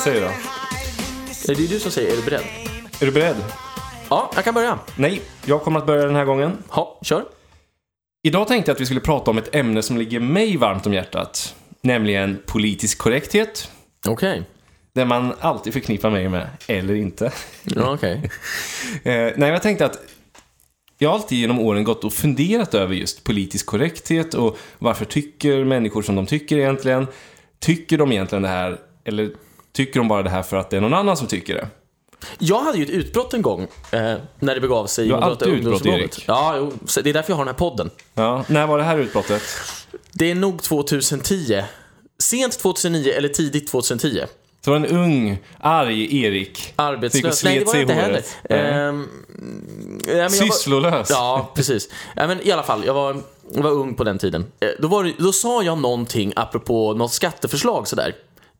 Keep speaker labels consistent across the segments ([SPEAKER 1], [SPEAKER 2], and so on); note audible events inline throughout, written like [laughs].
[SPEAKER 1] Vad säger då?
[SPEAKER 2] Det är du som säger, är du beredd?
[SPEAKER 1] Är du beredd?
[SPEAKER 2] Ja, jag kan börja.
[SPEAKER 1] Nej, jag kommer att börja den här gången.
[SPEAKER 2] Ja, kör.
[SPEAKER 1] Idag tänkte jag att vi skulle prata om ett ämne som ligger mig varmt om hjärtat. Nämligen politisk korrekthet.
[SPEAKER 2] Okej.
[SPEAKER 1] Det man alltid förknippar mig med, eller inte.
[SPEAKER 2] Ja, okej. [laughs]
[SPEAKER 1] Eh, nej, jag tänkte att jag har alltid genom åren gått och funderat över just politisk korrekthet och varför tycker människor som de tycker egentligen? Tycker de egentligen det här, eller tycker de bara det här för att det är någon annan som tycker det?
[SPEAKER 2] Jag hade ju ett utbrott en gång eh, när det begav sig i Moderata ungdomsförbundet. Ja, jo, det är därför jag har den här podden.
[SPEAKER 1] Ja, när var det här utbrottet?
[SPEAKER 2] Det är nog 2010. Sent 2009 eller tidigt 2010.
[SPEAKER 1] Så var det en ung, arg Erik.
[SPEAKER 2] Arbetslös. Nej, det var jag inte heller.
[SPEAKER 1] Nej.
[SPEAKER 2] Ehm, ja, men jag var-
[SPEAKER 1] Sysslolös.
[SPEAKER 2] Ja, precis. Ja, men I alla fall, jag var, jag var ung på den tiden. Eh, Då, var, då sa jag någonting apropå något skatteförslag sådär.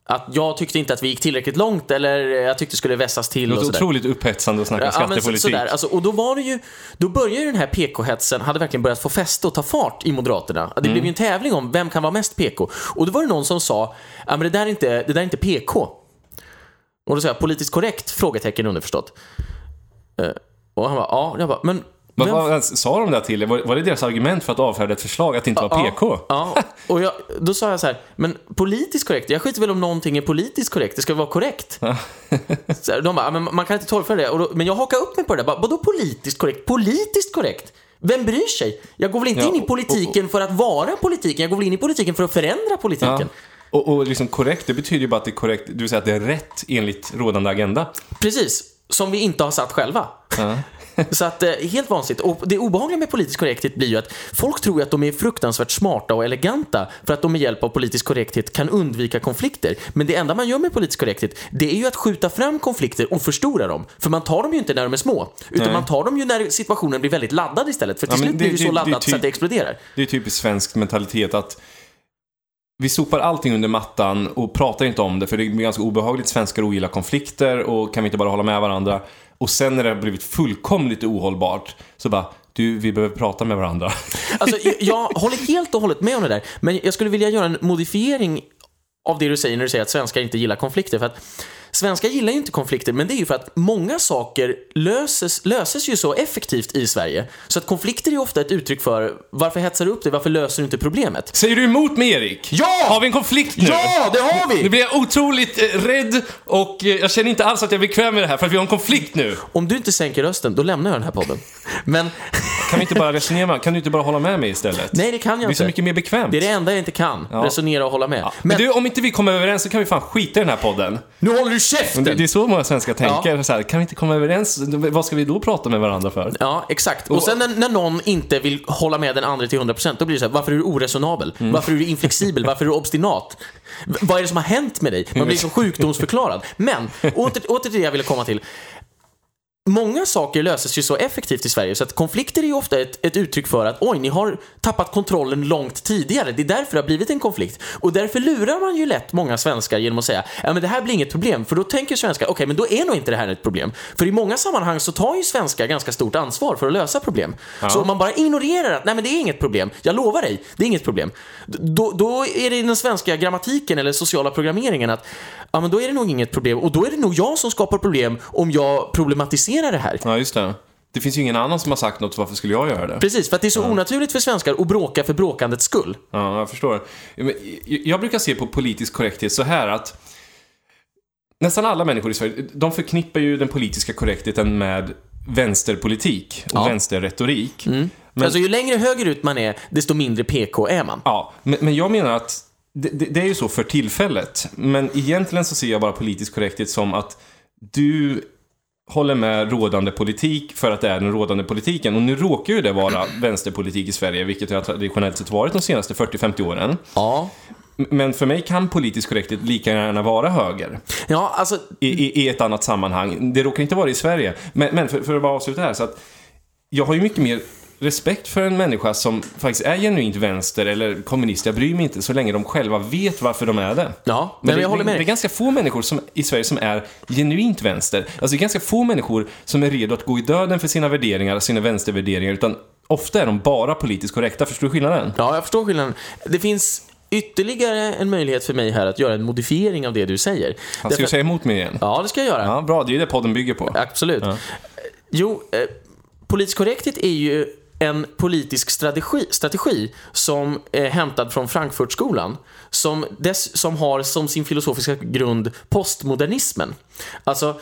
[SPEAKER 2] Att jag tyckte inte att vi gick tillräckligt långt eller jag tyckte det skulle vässas till
[SPEAKER 1] Det låter otroligt upphetsande att snacka
[SPEAKER 2] Ja, men så-
[SPEAKER 1] skattepolitik.
[SPEAKER 2] sådär. Alltså, och då var det ju, då började ju den här PK-hetsen, hade verkligen börjat få fäste och ta fart i Moderaterna. Det
[SPEAKER 1] Mm.
[SPEAKER 2] blev ju en tävling om vem kan vara mest PK. Och då var det någon som sa, ja men det där är inte, det där är inte PK. Och då sa jag, politiskt korrekt? Frågetecken underförstått. Eh, och han bara, ja, jag bara, men
[SPEAKER 1] Vad, vad sa de det till? Var, var det deras argument för att avfärda ett förslag att det inte var PK?
[SPEAKER 2] Ja, och jag, då sa jag så här, men politiskt korrekt, jag skiter väl om någonting är politiskt korrekt, det ska vara korrekt. så här, de bara, "Ja, men man kan inte tolka det. Och då, men jag hakade upp mig på det där, vadå politiskt korrekt? Politiskt korrekt? Vem bryr sig? Jag går väl inte
[SPEAKER 1] Ja,
[SPEAKER 2] in i
[SPEAKER 1] och-
[SPEAKER 2] politiken för att vara politiken, jag går väl in i politiken för att förändra politiken.
[SPEAKER 1] Ja. Och, och liksom korrekt, det betyder ju bara att det är korrekt, det vill säga att det är rätt enligt rådande agenda.
[SPEAKER 2] Precis, som vi inte har satt själva. [laughs] Så att, eh, helt vansinnigt. Och det obehagliga med politisk korrekthet blir ju att folk tror att de är fruktansvärt smarta och eleganta för att de med hjälp av politisk korrekthet kan undvika konflikter. Men det enda man gör med politisk korrekthet, det är ju att skjuta fram konflikter och förstora dem. För man tar dem ju inte när de är små, utan
[SPEAKER 1] Nej.
[SPEAKER 2] man tar dem ju när situationen blir väldigt laddad istället. För till
[SPEAKER 1] Ja,
[SPEAKER 2] slut blir
[SPEAKER 1] det-
[SPEAKER 2] det, så
[SPEAKER 1] det- det är
[SPEAKER 2] laddat så
[SPEAKER 1] typ-
[SPEAKER 2] att det exploderar.
[SPEAKER 1] Det är typiskt svensk mentalitet att vi sopar allting under mattan och pratar inte om det för det blir ganska obehagligt. Svenskar ogillar konflikter och kan vi inte bara hålla med varandra? Och sen när det har blivit fullkomligt ohållbart så bara, du, vi behöver prata med varandra.
[SPEAKER 2] Alltså, [laughs] jag, håller helt och hållet med om det där, men jag skulle vilja göra en modifiering av det du säger när du säger att svenskar inte gillar konflikter. För att svenskar gillar ju inte konflikter, men det är ju för att många saker löses, löses ju så effektivt i Sverige. Så att konflikter är ju ofta ett uttryck för varför hetsar du upp dig, varför löser du inte problemet?
[SPEAKER 1] Säger du emot mig Erik?
[SPEAKER 2] Ja!
[SPEAKER 1] Har vi en konflikt nu?
[SPEAKER 2] Ja, det har vi!
[SPEAKER 1] Nu blir jag otroligt eh, rädd och eh, jag känner inte alls att jag är bekväm med det här för att vi har en konflikt nu.
[SPEAKER 2] Om du inte sänker rösten, då lämnar jag den här podden. [laughs] Men
[SPEAKER 1] Kan vi inte bara resonera Kan du inte bara hålla med mig istället?
[SPEAKER 2] nej, det kan jag
[SPEAKER 1] Det är så
[SPEAKER 2] inte.
[SPEAKER 1] mycket mer bekvämt.
[SPEAKER 2] Det är det enda jag inte kan, resonera och hålla med.
[SPEAKER 1] Men,
[SPEAKER 2] Men,
[SPEAKER 1] du, om inte vi kommer överens så kan vi fan skita i den här podden.
[SPEAKER 2] nu håller du käften!
[SPEAKER 1] Det, det är så många svenskar tänker. Så här, kan vi inte komma överens? Vad ska vi då prata med varandra för?
[SPEAKER 2] Ja, exakt. Och sen när, när någon inte vill hålla med den andra till 100% då blir det så här, varför är du oresonabel?
[SPEAKER 1] Mm.
[SPEAKER 2] Varför är du inflexibel? Varför är du obstinat? Vad är det som har hänt med dig? Man blir så sjukdomsförklarad. Men, åter, åter till det jag ville komma till. Många saker löses ju så effektivt i Sverige så att konflikter är ju ofta ett, ett uttryck för att oj, ni har tappat kontrollen långt tidigare. Det är därför det har blivit en konflikt. Och därför lurar man ju lätt många svenskar genom att säga ja men det här blir inget problem. För då tänker svenskar okej, men då är nog inte det här ett problem. För i många sammanhang så tar ju svenskar ganska stort ansvar för att lösa problem. Så om man bara ignorerar att nej men det är inget problem, jag lovar dig, det är inget problem. Då, då är det i den svenska grammatiken eller sociala programmeringen att ja men då är det nog inget problem och då är det nog jag som skapar problem om jag problematiserar det här.
[SPEAKER 1] Ja, just det. Det finns ju ingen annan som har sagt något, varför skulle jag göra det?
[SPEAKER 2] Precis, för att det är så onaturligt för svenskar att bråka för bråkandets skull.
[SPEAKER 1] Ja, jag förstår. Jag- brukar se på politisk korrekthet så här att nästan alla människor i Sverige, de förknippar ju den politiska korrektheten med vänsterpolitik och
[SPEAKER 2] Ja.
[SPEAKER 1] vänsterretorik. Men-
[SPEAKER 2] Alltså ju längre högerut man är, desto mindre PK är man.
[SPEAKER 1] Ja, men, men jag menar att det, det, det är ju så för tillfället. Men egentligen så ser jag bara politisk korrekthet som att du håller med rådande politik för att det är den rådande politiken. Och nu råkar ju det vara [clears throat] vänsterpolitik i Sverige, vilket det har traditionellt sett varit de senaste 40-50 åren.
[SPEAKER 2] Ja.
[SPEAKER 1] Men för mig kan politisk korrekthet lika gärna vara höger.
[SPEAKER 2] Ja, alltså,
[SPEAKER 1] I, i, i ett annat sammanhang. Det råkar inte vara i Sverige. Men, men för, för att bara avsluta här, så att jag har ju mycket mer respekt för en människa som faktiskt är genuint vänster eller kommunist. Jag bryr mig inte så länge de själva vet varför de är det.
[SPEAKER 2] Ja,
[SPEAKER 1] Men
[SPEAKER 2] men
[SPEAKER 1] det,
[SPEAKER 2] jag håller med
[SPEAKER 1] det, det är ganska få människor som, i Sverige som är genuint vänster. Alltså det är ganska få människor som är redo att gå i döden för sina värderingar, sina vänstervärderingar, utan ofta är de bara politiskt korrekta. Förstår du skillnaden?
[SPEAKER 2] Ja, jag förstår skillnaden. Det finns ytterligare en möjlighet för mig här att göra en modifiering av det du säger.
[SPEAKER 1] Han ska
[SPEAKER 2] Därför-
[SPEAKER 1] säga emot mig igen.
[SPEAKER 2] Ja, det ska jag göra.
[SPEAKER 1] Ja, bra. Det är ju det podden bygger på.
[SPEAKER 2] Absolut. Jo, eh, politisk korrekthet är ju en politisk strategi, strategi som är hämtad från Frankfurtskolan som, dess, som har som sin filosofiska grund postmodernismen. Alltså,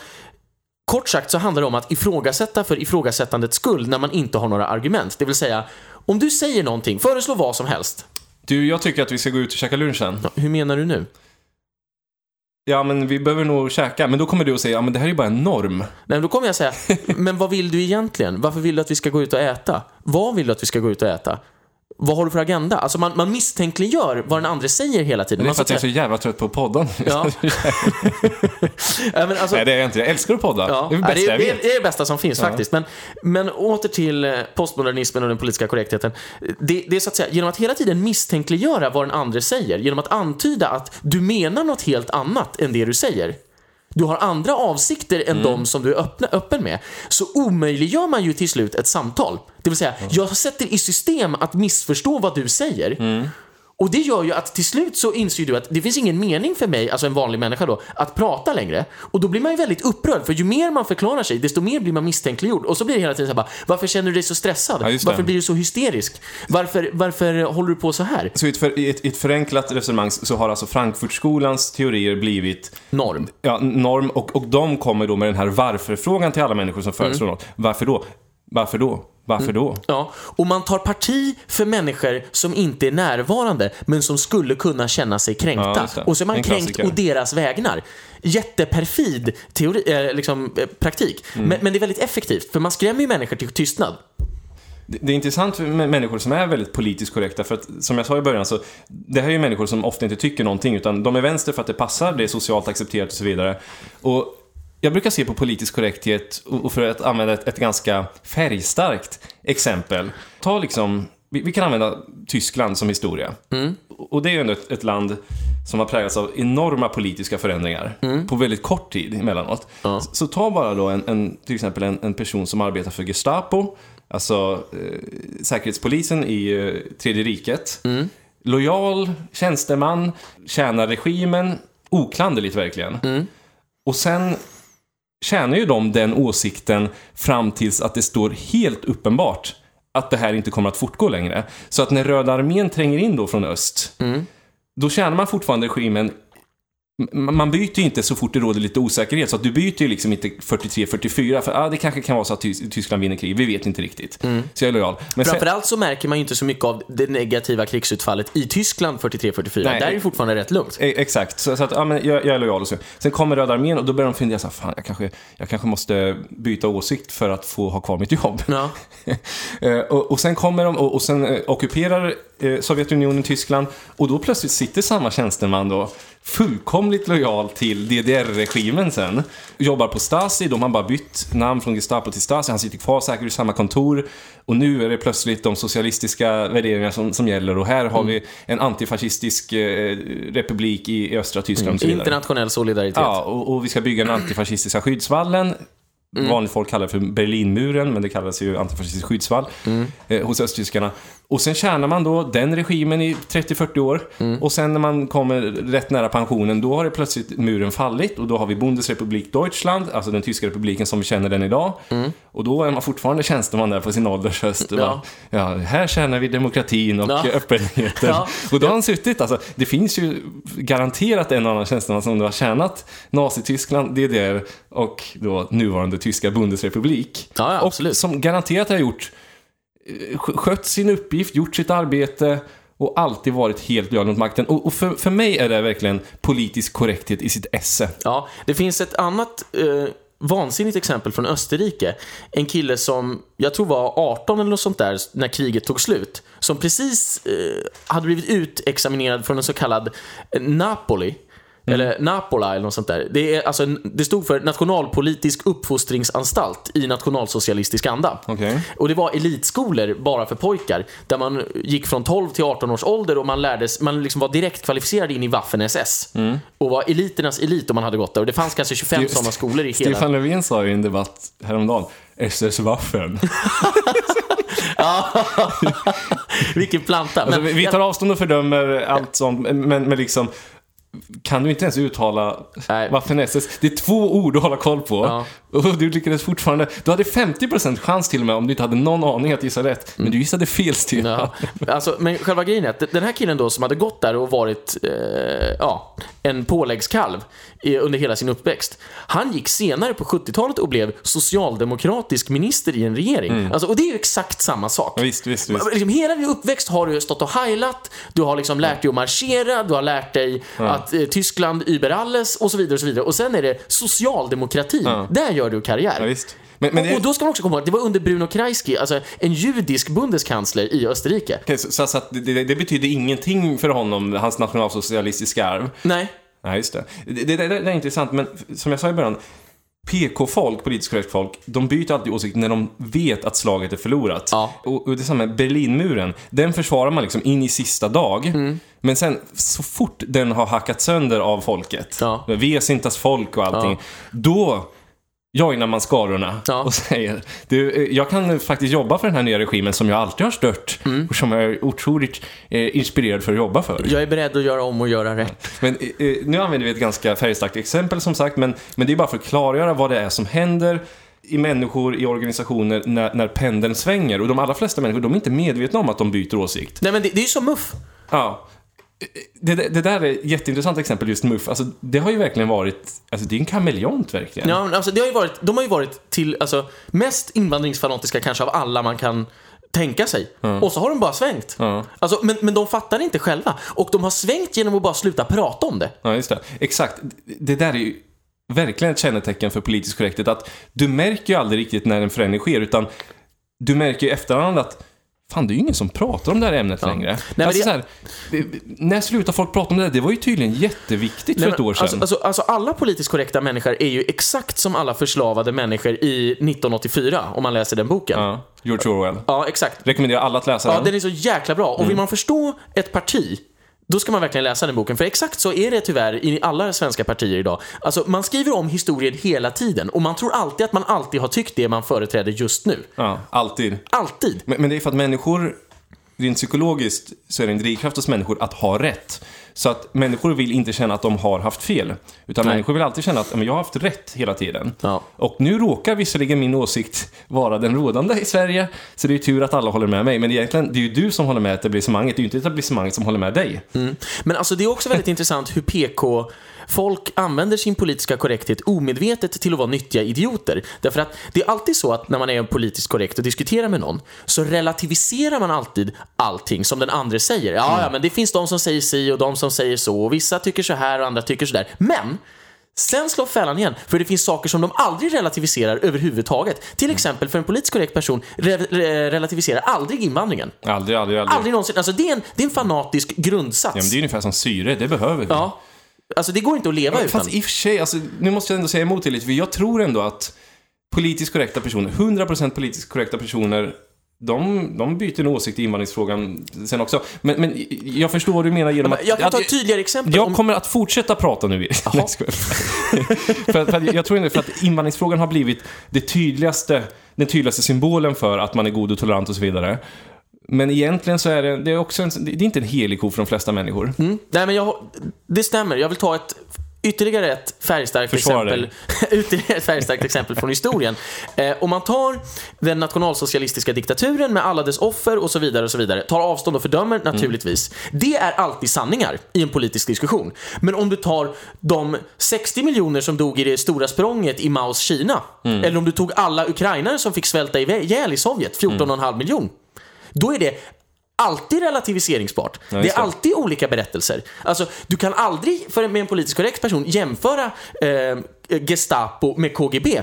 [SPEAKER 2] kort sagt så handlar det om att ifrågasätta för ifrågasättandets skull när man inte har några argument. Det vill säga, om du säger någonting, föreslå vad som helst.
[SPEAKER 1] Du, jag tycker att vi ska gå ut och käka lunch sen.
[SPEAKER 2] Ja, Hur menar du nu?
[SPEAKER 1] Ja, men vi behöver nog käka. Men då kommer du att säga, ja men det här är ju bara en norm.
[SPEAKER 2] Nej, men då kommer jag säga, [laughs] men vad vill du egentligen? Varför vill du att vi ska gå ut och äta? Vad vill du att vi ska gå ut och äta? Vad har du för agenda? Alltså man, man misstänkliggör vad den andra säger hela tiden.
[SPEAKER 1] Det är för att jag är så jävla trött på podden.
[SPEAKER 2] ja. [laughs] ja, alltså,
[SPEAKER 1] Nej, det är jag inte. Jag älskar att podda.
[SPEAKER 2] Ja,
[SPEAKER 1] det är det bästa
[SPEAKER 2] det, är, det, är,
[SPEAKER 1] vet.
[SPEAKER 2] det är det bästa som finns faktiskt. Men, men åter till eh, postmodernismen och den politiska korrektheten. Det, det är så att säga, genom att hela tiden misstänkliggöra vad den andra säger, genom att antyda att du menar något helt annat än det du säger. Du har andra avsikter än de som du är öppna, öppen med. Så omöjliggör man ju till slut ett samtal. Det vill säga, jag sätter i system att missförstå vad du säger. Och det gör ju att till slut så inser du att det finns ingen mening för mig, alltså en vanlig människa då, att prata längre. Och då blir man ju väldigt upprörd, för ju mer man förklarar sig, desto mer blir man misstänkliggjord. Och så blir det hela tiden så här bara, varför känner du dig så stressad?
[SPEAKER 1] Ja,
[SPEAKER 2] varför blir du så hysterisk? Varför, varför håller du på så här?
[SPEAKER 1] Så i ett, för, i ett, i ett förenklat resonemang så har alltså Frankfurtskolans teorier blivit
[SPEAKER 2] Norm.
[SPEAKER 1] ja, norm och, och de kommer då med den här varför-frågan till alla människor som föreslår
[SPEAKER 2] Mm.
[SPEAKER 1] något. Varför då? Varför då? Varför då?
[SPEAKER 2] Ja, och man tar parti för människor som inte är närvarande, men som skulle kunna känna sig
[SPEAKER 1] Ja,
[SPEAKER 2] kränkta.
[SPEAKER 1] det.
[SPEAKER 2] och så är man kränkt å deras vägnar. Jätteperfid teori, eh, liksom, eh, praktik.
[SPEAKER 1] Mm.
[SPEAKER 2] Men, men det är väldigt effektivt, för man skrämmer ju människor till tystnad.
[SPEAKER 1] Det det är intressant med människor som är väldigt politiskt korrekta för att som jag sa i början så det här är ju människor som ofta inte tycker någonting utan de är vänster för att det passar, det är socialt accepterat och så vidare. Och jag brukar se på politisk korrekthet och för att använda ett, ett ganska färgstarkt exempel. Ta liksom, vi, vi kan använda Tyskland som historia. Och det är ju ändå ett, ett land som har präglats av enorma politiska förändringar på väldigt kort tid emellanåt.
[SPEAKER 2] Ja.
[SPEAKER 1] Så, så ta bara då en, en, till exempel en, en person som arbetar för Gestapo, alltså eh, Säkerhetspolisen i eh, Tredje riket. Lojal tjänsteman, tjänar regimen, oklanderligt verkligen. Och sen tjänar ju de den åsikten fram tills att det står helt uppenbart att det här inte kommer att fortgå längre. Så att när Röda armén tränger in då från öst, då tjänar man fortfarande regimen man byter ju inte så fort det råder lite osäkerhet, så att du byter ju liksom inte 43-44, för ah, det kanske kan vara så att Tys- Tyskland vinner krig, vi vet inte riktigt. Så jag är lojal. Men sen,
[SPEAKER 2] Framförallt så märker man ju inte så mycket av det negativa krigsutfallet i Tyskland 43-44.
[SPEAKER 1] Nej.
[SPEAKER 2] Där är det fortfarande rätt lugnt.
[SPEAKER 1] E- Exakt, så, så att ja, men jag, jag är lojal och så. Sen kommer Röda armén och då börjar de fundera så här, fan jag kanske, jag kanske måste byta åsikt för att få ha kvar mitt jobb.
[SPEAKER 2] Ja. [laughs]
[SPEAKER 1] Eh, och, och sen kommer de och, och sen eh, ockuperar eh, Sovjetunionen Tyskland och då plötsligt sitter samma tjänsteman då fullkomligt lojal till DDR-regimen sen. Jobbar på Stasi, de har bara bytt namn från Gestapo till Stasi, han sitter kvar säkert i samma kontor. Och nu är det plötsligt de socialistiska värderingar som, som gäller och här har vi en antifascistisk eh, republik i, i östra Tyskland vidare.
[SPEAKER 2] Internationell solidaritet.
[SPEAKER 1] Ja, och, och vi ska bygga den antifascistiska skyddsvallen. Vanligt folk kallar det för Berlinmuren, men det kallas ju antifascistisk skyddsvall eh, hos östtyskarna. Och sen tjänar man då den regimen i 30-40 år. Och sen när man kommer rätt nära pensionen, då har det plötsligt muren fallit. Och då har vi Bundesrepublik Deutschland, alltså den tyska republiken som vi känner den idag. Och då är man fortfarande tjänsteman där på sin ålders höst.
[SPEAKER 2] Ja.
[SPEAKER 1] ja, här tjänar vi demokratin och
[SPEAKER 2] Ja. [laughs]
[SPEAKER 1] öppenheten.
[SPEAKER 2] Ja.
[SPEAKER 1] Och då har han suttit, alltså, det finns ju garanterat en annan tjänsteman som har tjänat Nazityskland, DDR och då nuvarande tyska Bundesrepublik. Och som garanterat har gjort, Eh, skött sin uppgift, gjort sitt arbete och alltid varit helt lojal mot makten. Och, och för, för mig är det verkligen politisk korrekthet i sitt esse.
[SPEAKER 2] Ja, det finns ett annat eh, vansinnigt exempel från Österrike. En kille som, jag tror var 18 eller något sånt där, när kriget tog slut. Som precis eh, hade blivit utexaminerad från en så kallad eh, Napoli. Napoli. eller Napola eller något sånt där. Det, är, alltså, det stod för Nationalpolitisk uppfostringsanstalt i nationalsocialistisk anda.
[SPEAKER 1] Okej.
[SPEAKER 2] Och det var elitskolor bara för pojkar, där man gick från 12 till 18 års ålder och man lärdes, man liksom var direkt kvalificerad in i Waffen-SS. Och var eliternas elit om man hade gått där. Och det fanns kanske 25
[SPEAKER 1] Just-
[SPEAKER 2] sådana skolor i hela...
[SPEAKER 1] Stefan Löfven sa ju i en debatt häromdagen, SS-waffen. [laughs]
[SPEAKER 2] Vilken planta.
[SPEAKER 1] Alltså,
[SPEAKER 2] Men,
[SPEAKER 1] vi vi tar avstånd och fördömer allt sånt, men, men liksom kan du inte ens uttala
[SPEAKER 2] Nej.
[SPEAKER 1] Waffen SS? Det är två ord att hålla koll på.
[SPEAKER 2] Ja.
[SPEAKER 1] Och du lyckades fortfarande... Du hade 50% chans till och med om du inte hade någon aning att gissa rätt. Men du gissade fel, Stefan.
[SPEAKER 2] Ja, alltså, men själva grejen är att den här killen då som hade gått där och varit eh, ja, en påläggskalv under hela sin uppväxt. Han gick senare på 70-talet och blev socialdemokratisk minister i en regering. Alltså, och det är ju exakt samma sak.
[SPEAKER 1] Ja, Visst, visst, visst.
[SPEAKER 2] Liksom, hela din uppväxt har du stått och heilat, du har liksom lärt dig att marschera, du har lärt dig att Tyskland über alles och så vidare. Och så vidare. Och sen är det socialdemokratin, där gör du karriär.
[SPEAKER 1] Ja, visst. Men, men
[SPEAKER 2] Och, och då ska man också komma ihåg att det var under Bruno Kreisky, alltså en judisk bundeskansler i Österrike.
[SPEAKER 1] Okej, så, så det, det betyder ingenting för honom, hans nationalsocialistiska arv.
[SPEAKER 2] Nej.
[SPEAKER 1] Nej, just det. Det, det, det, det är intressant, men som jag sa i början, PK-folk, politiskt korrekt folk, de byter alltid åsikt när de vet att slaget är förlorat.
[SPEAKER 2] Ja.
[SPEAKER 1] Och, och det är samma med Berlinmuren. Den försvarar man liksom in i sista dag.
[SPEAKER 2] Mm.
[SPEAKER 1] Men sen, så fort den har hackat sönder av folket,
[SPEAKER 2] Ja.
[SPEAKER 1] Vesintas folk och allting,
[SPEAKER 2] Ja.
[SPEAKER 1] då joinar man skarorna
[SPEAKER 2] Ja.
[SPEAKER 1] och säger du, eh, jag kan faktiskt jobba för den här nya regimen som jag alltid har stört
[SPEAKER 2] Mm.
[SPEAKER 1] och som jag är otroligt eh, inspirerad för att jobba för.
[SPEAKER 2] Jag är beredd att göra om och göra rätt.
[SPEAKER 1] Men eh, eh, nu använder vi ett ganska färgstarkt exempel som sagt, men, men det är bara för att klargöra vad det är som händer i människor, i organisationer, när, när pendeln svänger. Och de allra flesta människor, de är inte medvetna om att de byter åsikt.
[SPEAKER 2] Nej men det, det är ju som muff.
[SPEAKER 1] Ja. Det, det, där är ett jätteintressant exempel, just MUF. Alltså, det har ju verkligen varit, alltså det är en kameleont verkligen.
[SPEAKER 2] Ja, men alltså, det har ju varit, de har ju varit till, alltså, mest invandringsfanatiska kanske av alla man kan tänka sig. Och så har de bara svängt.
[SPEAKER 1] Ja.
[SPEAKER 2] Alltså, men, men de fattar inte själva. Och de har svängt genom att bara sluta prata om det.
[SPEAKER 1] Ja, just det. Exakt. Det där är ju verkligen ett kännetecken för politisk korrekthet. Att du märker ju aldrig riktigt när en förändring sker, utan du märker i efterhand att Fan, det är ju ingen som pratar om det här ämnet längre.
[SPEAKER 2] men
[SPEAKER 1] alltså,
[SPEAKER 2] det-
[SPEAKER 1] så här, när slutar folk prata om det? Det var ju tydligen jätteviktigt för
[SPEAKER 2] Nej,
[SPEAKER 1] ett
[SPEAKER 2] men
[SPEAKER 1] år sedan.
[SPEAKER 2] Alltså, alltså, alltså alla politiskt korrekta människor är ju exakt som alla förslavade människor i 1984, om man läser den boken. Ja,
[SPEAKER 1] ja, George Orwell.
[SPEAKER 2] exakt.
[SPEAKER 1] Rekommenderar alla att läsa
[SPEAKER 2] Ja,
[SPEAKER 1] den.
[SPEAKER 2] den är så jäkla bra. Och vill man förstå ett parti, då ska man verkligen läsa den boken. För exakt så är det tyvärr i alla svenska partier idag. Alltså, man skriver om historien hela tiden och man tror alltid att man alltid har tyckt det man företräder just nu.
[SPEAKER 1] Ja, alltid.
[SPEAKER 2] Alltid.
[SPEAKER 1] Men, men det är för att människor, rent psykologiskt, så är det en drivkraft hos människor att ha rätt. Så att människor vill inte känna att de har haft fel. Utan
[SPEAKER 2] Nej.
[SPEAKER 1] människor vill alltid känna att "Ja, men jag har haft rätt hela tiden.
[SPEAKER 2] Ja.
[SPEAKER 1] Och nu råkar visserligen min åsikt vara den rådande i Sverige. Så det är ju tur att alla håller med mig. Men egentligen, det är ju du som håller med etablissemanget. Det är ju inte etablissemanget som håller med dig.
[SPEAKER 2] Men alltså det är också väldigt [laughs] intressant hur PK Folk använder sin politiska korrekthet omedvetet till att vara nyttiga idioter. Därför att det är alltid så att när man är politiskt korrekt och diskuterar med någon så relativiserar man alltid allting som den andra säger. Ja, ja, men det finns de som säger si och de som säger så och vissa tycker så här och andra tycker så där. Men Sen slår fällan igen, för det finns saker som de aldrig relativiserar överhuvudtaget. Till exempel, för en politiskt korrekt person re re relativiserar aldrig invandringen.
[SPEAKER 1] Aldrig, aldrig, aldrig.
[SPEAKER 2] Aldrig någonsin. Alltså, det, är en, det är en fanatisk grundsats.
[SPEAKER 1] Ja, men det är ungefär som syre, det behöver vi.
[SPEAKER 2] Ja. Alltså det går inte att leva utan.
[SPEAKER 1] Fast i och för sig, alltså, nu måste jag ändå säga emot det lite, för jag tror ändå att politiskt korrekta personer, 100% politiskt korrekta personer, de, de byter nog åsikt i invandringsfrågan sen också. Men, men jag förstår vad du menar genom att...
[SPEAKER 2] Jag kan ta ett tydligare exempel.
[SPEAKER 1] jag
[SPEAKER 2] om-
[SPEAKER 1] kommer att fortsätta prata nu. [laughs] Skojar. [laughs] för, för att jag tror ändå för att invandringsfrågan har blivit det tydligaste, den tydligaste symbolen för att man är god och tolerant och så vidare. Men egentligen så är det, det är också en, det är inte en helig ko för de flesta människor.
[SPEAKER 2] Mm. Nej, men jag, det stämmer. Jag vill ta ett ytterligare ett färgstarkt
[SPEAKER 1] Försvara
[SPEAKER 2] exempel. [laughs] ytterligare ett färgstarkt exempel från historien. Eh, om man tar den nationalsocialistiska diktaturen med alla dess offer och så vidare och så vidare, tar avstånd och fördömer naturligtvis. Det är alltid sanningar i en politisk diskussion. Men om du tar de 60 miljoner som dog i det stora språnget i Maos Kina, eller om du tog alla ukrainare som fick svälta ihjäl i Sovjet, 14,5 miljon, då är det alltid relativiseringsbart. det
[SPEAKER 1] just
[SPEAKER 2] är
[SPEAKER 1] det.
[SPEAKER 2] alltid olika berättelser. Alltså, du kan aldrig, för med en politiskt korrekt person, jämföra eh, Gestapo med KGB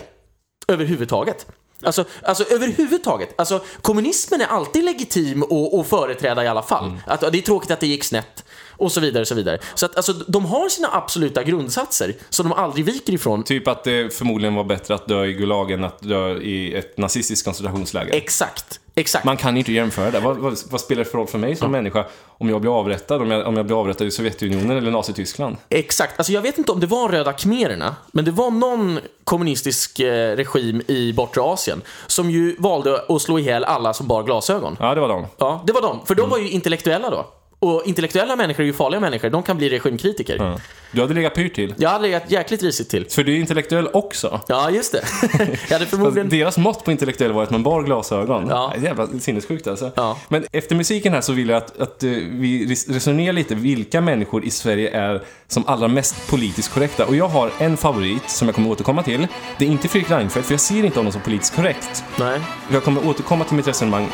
[SPEAKER 2] överhuvudtaget. Alltså, alltså överhuvudtaget. Alltså, kommunismen är alltid legitim att, företräda i alla fall. Att, det är tråkigt att det gick snett. och så vidare. Så vidare. Så att alltså, de har sina absoluta grundsatser som de aldrig viker ifrån.
[SPEAKER 1] Typ att det förmodligen var bättre att dö i Gulag än att dö i ett nazistiskt koncentrationsläger.
[SPEAKER 2] Exakt. Exakt.
[SPEAKER 1] Man kan inte jämföra det. Vad, vad, vad spelar det för roll för mig som människa om jag blir avrättad? Om jag, om jag blir avrättad i Sovjetunionen eller Nazityskland?
[SPEAKER 2] Exakt. Alltså jag vet inte om det var röda khmererna, men det var någon kommunistisk eh, regim i bortre Asien som ju valde att slå ihjäl alla som bar glasögon.
[SPEAKER 1] Ja, det var de.
[SPEAKER 2] Ja, det var de. För de var ju intellektuella då. Och intellektuella människor är ju farliga människor. De kan bli regimkritiker.
[SPEAKER 1] Ja. Du hade legat pyrt till.
[SPEAKER 2] Jag hade legat jäkligt risigt till.
[SPEAKER 1] För du är intellektuell också.
[SPEAKER 2] Ja, just det. [laughs] jag hade förmodligen...
[SPEAKER 1] deras mått på intellektuell var att man bar glasögon.
[SPEAKER 2] Ja.
[SPEAKER 1] Det är jävla sinnessjukt alltså.
[SPEAKER 2] Ja.
[SPEAKER 1] Men efter musiken här så vill jag att, att eh, vi res- resonerar lite vilka människor i Sverige är som allra mest politiskt korrekta. Och jag har en favorit som jag kommer återkomma till. Det är inte Fredrik Reinfeldt, för jag ser inte honom som politiskt korrekt.
[SPEAKER 2] Nej.
[SPEAKER 1] Jag kommer återkomma till mitt resonemang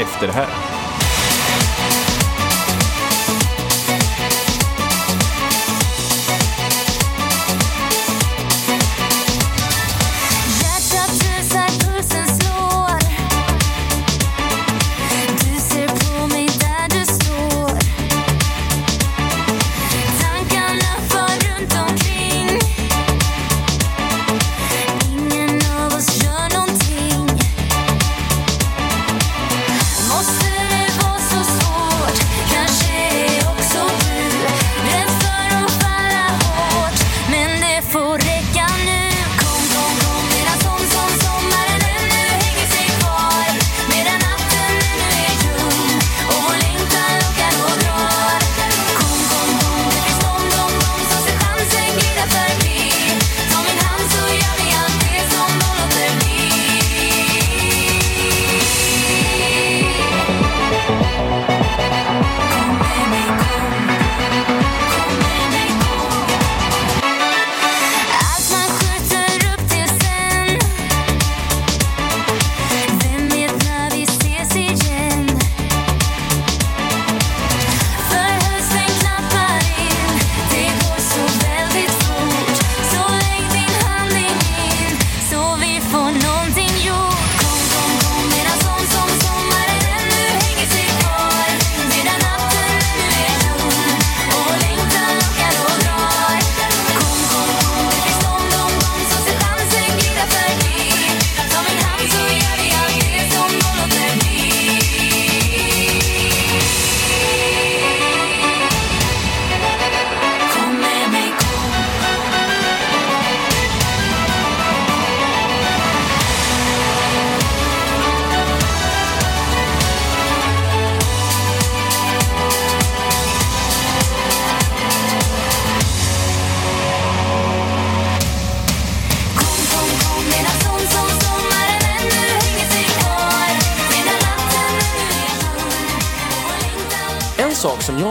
[SPEAKER 1] efter det här.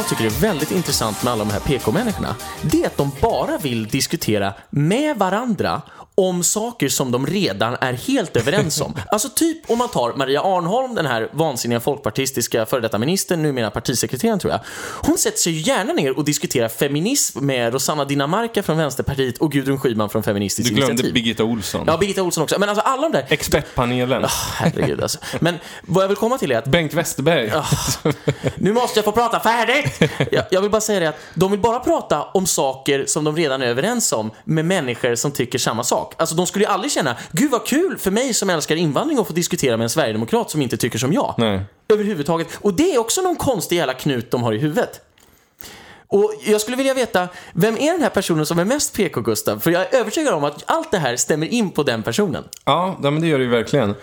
[SPEAKER 2] Jag tycker är väldigt intressant med alla de här PK-människorna, det är att de bara vill diskutera med varandra om saker som de redan är helt överens om. [laughs] Alltså typ om man tar Maria Arnholm, den här vansinniga folkpartistiska före detta ministern, numera partisekreteraren tror jag. Hon sätter sig ju gärna ner och diskuterar feminism med Rosanna Dinamarca från Vänsterpartiet och Gudrun Schyman från Feministiskt
[SPEAKER 1] Du glömde
[SPEAKER 2] initiativ.
[SPEAKER 1] Birgitta Olsson.
[SPEAKER 2] Ja, Birgitta Olsson också. Men alltså alla de där...
[SPEAKER 1] Expertpanelen.
[SPEAKER 2] Herregud alltså. Men vad jag vill komma till är att
[SPEAKER 1] Bengt Westerberg.
[SPEAKER 2] nu måste jag få prata färdigt! Jag, jag vill bara säga det att de vill bara prata om saker som de redan är överens om med människor som tycker samma sak. Alltså de skulle ju aldrig känna, gud vad kul för mig som älskar invandring att få diskutera med en sverigedemokrat som inte tycker som jag.
[SPEAKER 1] Nej.
[SPEAKER 2] Överhuvudtaget. Och det är också någon konstig jävla knut de har i huvudet. Och jag skulle vilja veta, vem är den här personen som är mest PK, Gustav? För jag är övertygad om att allt det här stämmer in på den personen.
[SPEAKER 1] Ja, ja, men det gör det ju verkligen.